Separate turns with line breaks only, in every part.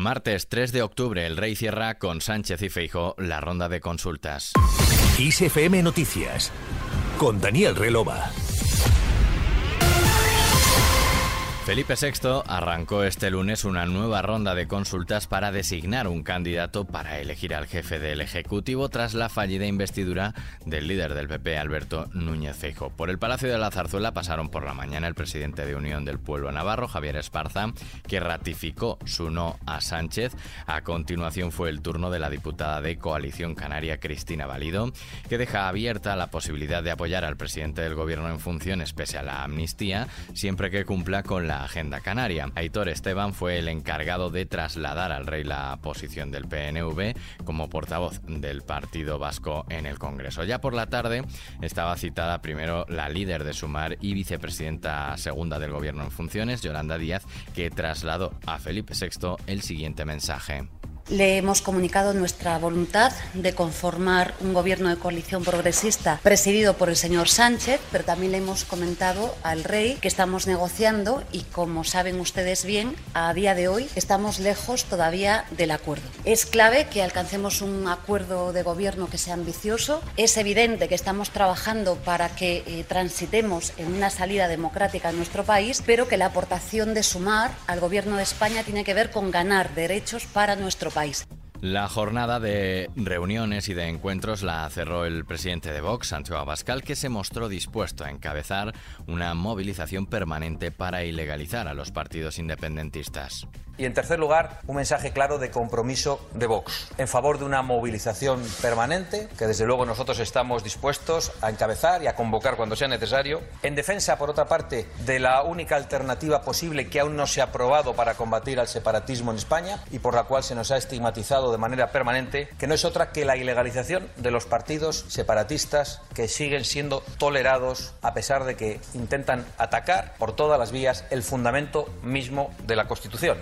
Martes 3 de octubre, el Rey cierra con Sánchez y Feijo la ronda de consultas.
ISFM Noticias con Daniel Relova.
Felipe VI arrancó este lunes una nueva ronda de consultas para designar un candidato para elegir al jefe del Ejecutivo tras la fallida investidura del líder del PP, Alberto Núñez Feijo. Por el Palacio de la Zarzuela pasaron por la mañana el presidente de Unión del Pueblo Navarro, Javier Esparza, que ratificó su no a Sánchez. A continuación fue el turno de la diputada de Coalición Canaria, Cristina Valido, que deja abierta la posibilidad de apoyar al presidente del Gobierno en funciones pese a la amnistía, siempre que cumpla con la agenda canaria. Aitor Esteban fue el encargado de trasladar al rey la posición del PNV como portavoz del Partido Vasco en el Congreso. Ya por la tarde estaba citada primero la líder de Sumar y vicepresidenta segunda del Gobierno en funciones, Yolanda Díaz, que trasladó a Felipe VI el siguiente mensaje.
Le hemos comunicado nuestra voluntad de conformar un gobierno de coalición progresista presidido por el señor Sánchez, pero también le hemos comentado al rey que estamos negociando y, como saben ustedes bien, a día de hoy estamos lejos todavía del acuerdo. Es clave que alcancemos un acuerdo de gobierno que sea ambicioso. Es evidente que estamos trabajando para que eh, transitemos en una salida democrática en nuestro país, pero que la aportación de sumar al gobierno de España tiene que ver con ganar derechos para nuestro país place
la jornada de reuniones y de encuentros la cerró el presidente de Vox, Santiago Abascal, que se mostró dispuesto a encabezar una movilización permanente para ilegalizar a los partidos independentistas.
Y en tercer lugar, un mensaje claro de compromiso de Vox en favor de una movilización permanente que desde luego nosotros estamos dispuestos a encabezar y a convocar cuando sea necesario. En defensa, por otra parte, de la única alternativa posible que aún no se ha aprobado para combatir al separatismo en España y por la cual se nos ha estigmatizado de manera permanente, que no es otra que la ilegalización de los partidos separatistas que siguen siendo tolerados a pesar de que intentan atacar por todas las vías el fundamento mismo de la Constitución.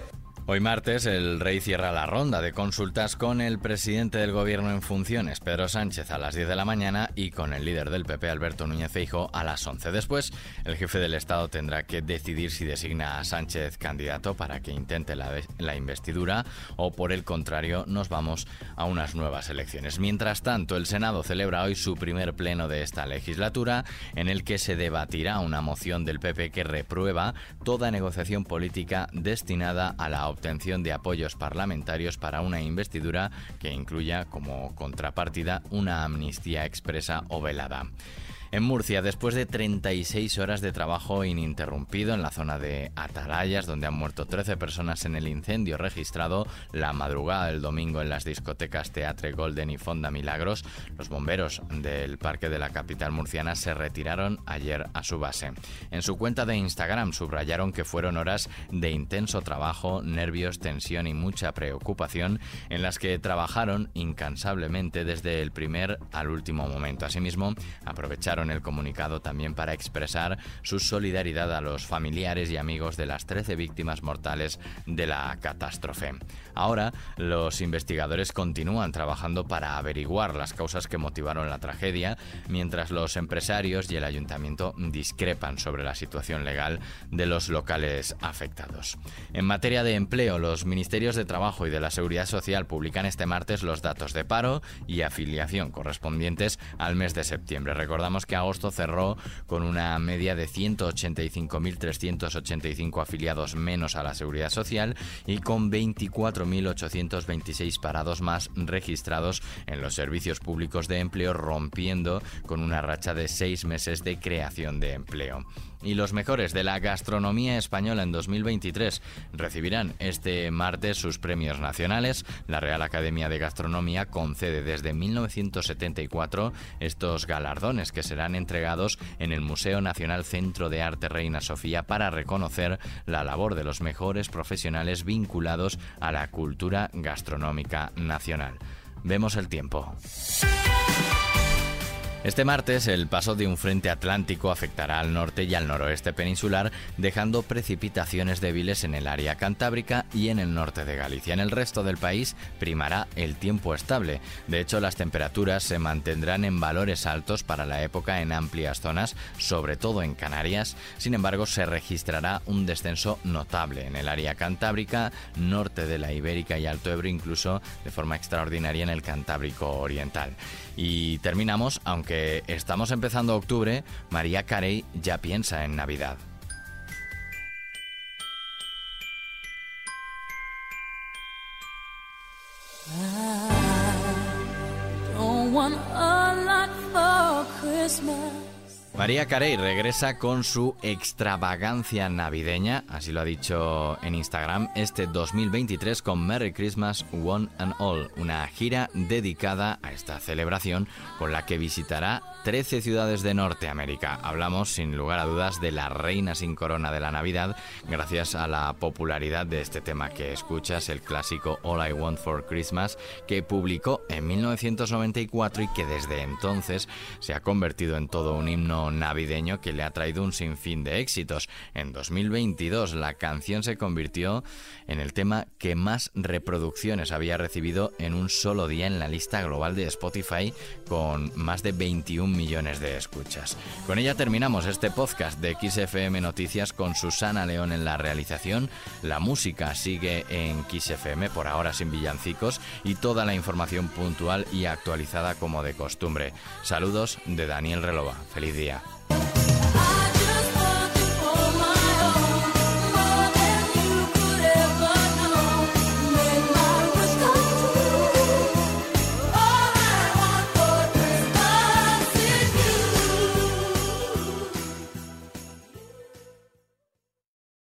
Hoy martes el rey cierra la ronda de consultas con el presidente del gobierno en funciones, Pedro Sánchez, a las 10 de la mañana y con el líder del PP, Alberto Núñez Feijo, a las 11. Después, el jefe del Estado tendrá que decidir si designa a Sánchez candidato para que intente la, la investidura o, por el contrario, nos vamos a unas nuevas elecciones. Mientras tanto, el Senado celebra hoy su primer pleno de esta legislatura, en el que se debatirá una moción del PP que reprueba toda negociación política destinada a la obtención de apoyos parlamentarios para una investidura que incluya como contrapartida una amnistía expresa o velada. En Murcia, después de 36 horas de trabajo ininterrumpido en la zona de Atalayas, donde han muerto 13 personas en el incendio registrado la madrugada del domingo en las discotecas Teatre Golden y Fonda Milagros, los bomberos del parque de la capital murciana se retiraron ayer a su base. En su cuenta de Instagram subrayaron que fueron horas de intenso trabajo, nervios, tensión y mucha preocupación en las que trabajaron incansablemente desde el primer al último momento. Asimismo, aprovecharon el comunicado también para expresar su solidaridad a los familiares y amigos de las 13 víctimas mortales de la catástrofe. Ahora, los investigadores continúan trabajando para averiguar las causas que motivaron la tragedia, mientras los empresarios y el ayuntamiento discrepan sobre la situación legal de los locales afectados. En materia de empleo, los ministerios de Trabajo y de la Seguridad Social publican este martes los datos de paro y afiliación correspondientes al mes de septiembre. Recordamos que agosto cerró con una media de 185.385 afiliados menos a la seguridad social y con 24.826 parados más registrados en los servicios públicos de empleo, rompiendo con una racha de seis meses de creación de empleo y los mejores de la gastronomía española en 2023 recibirán este martes sus premios nacionales. La Real Academia de Gastronomía concede desde 1974 estos galardones que serán entregados en el Museo Nacional Centro de Arte Reina Sofía para reconocer la labor de los mejores profesionales vinculados a la cultura gastronómica nacional. Vemos el tiempo. Este martes el paso de un frente atlántico afectará al norte y al noroeste peninsular, dejando precipitaciones débiles en el área cantábrica y en el norte de Galicia. En el resto del país primará el tiempo estable. De hecho, las temperaturas se mantendrán en valores altos para la época en amplias zonas, sobre todo en Canarias. Sin embargo, se registrará un descenso notable en el área cantábrica, norte de la Ibérica y Alto Ebro, incluso de forma extraordinaria en el Cantábrico Oriental. Y terminamos, aunque estamos empezando octubre, María Carey ya piensa en Navidad. María Carey regresa con su extravagancia navideña, así lo ha dicho en Instagram, este 2023 con Merry Christmas One and All, una gira dedicada a esta celebración con la que visitará 13 ciudades de Norteamérica. Hablamos sin lugar a dudas de la reina sin corona de la Navidad, gracias a la popularidad de este tema que escuchas, el clásico All I Want for Christmas, que publicó en 1994 y que desde entonces se ha convertido en todo un himno navideño que le ha traído un sinfín de éxitos. En 2022 la canción se convirtió en el tema que más reproducciones había recibido en un solo día en la lista global de Spotify con más de 21 millones de escuchas. Con ella terminamos este podcast de XFM Noticias con Susana León en la realización. La música sigue en XFM por ahora sin villancicos y toda la información puntual y actualizada como de costumbre. Saludos de Daniel Relova. Feliz día.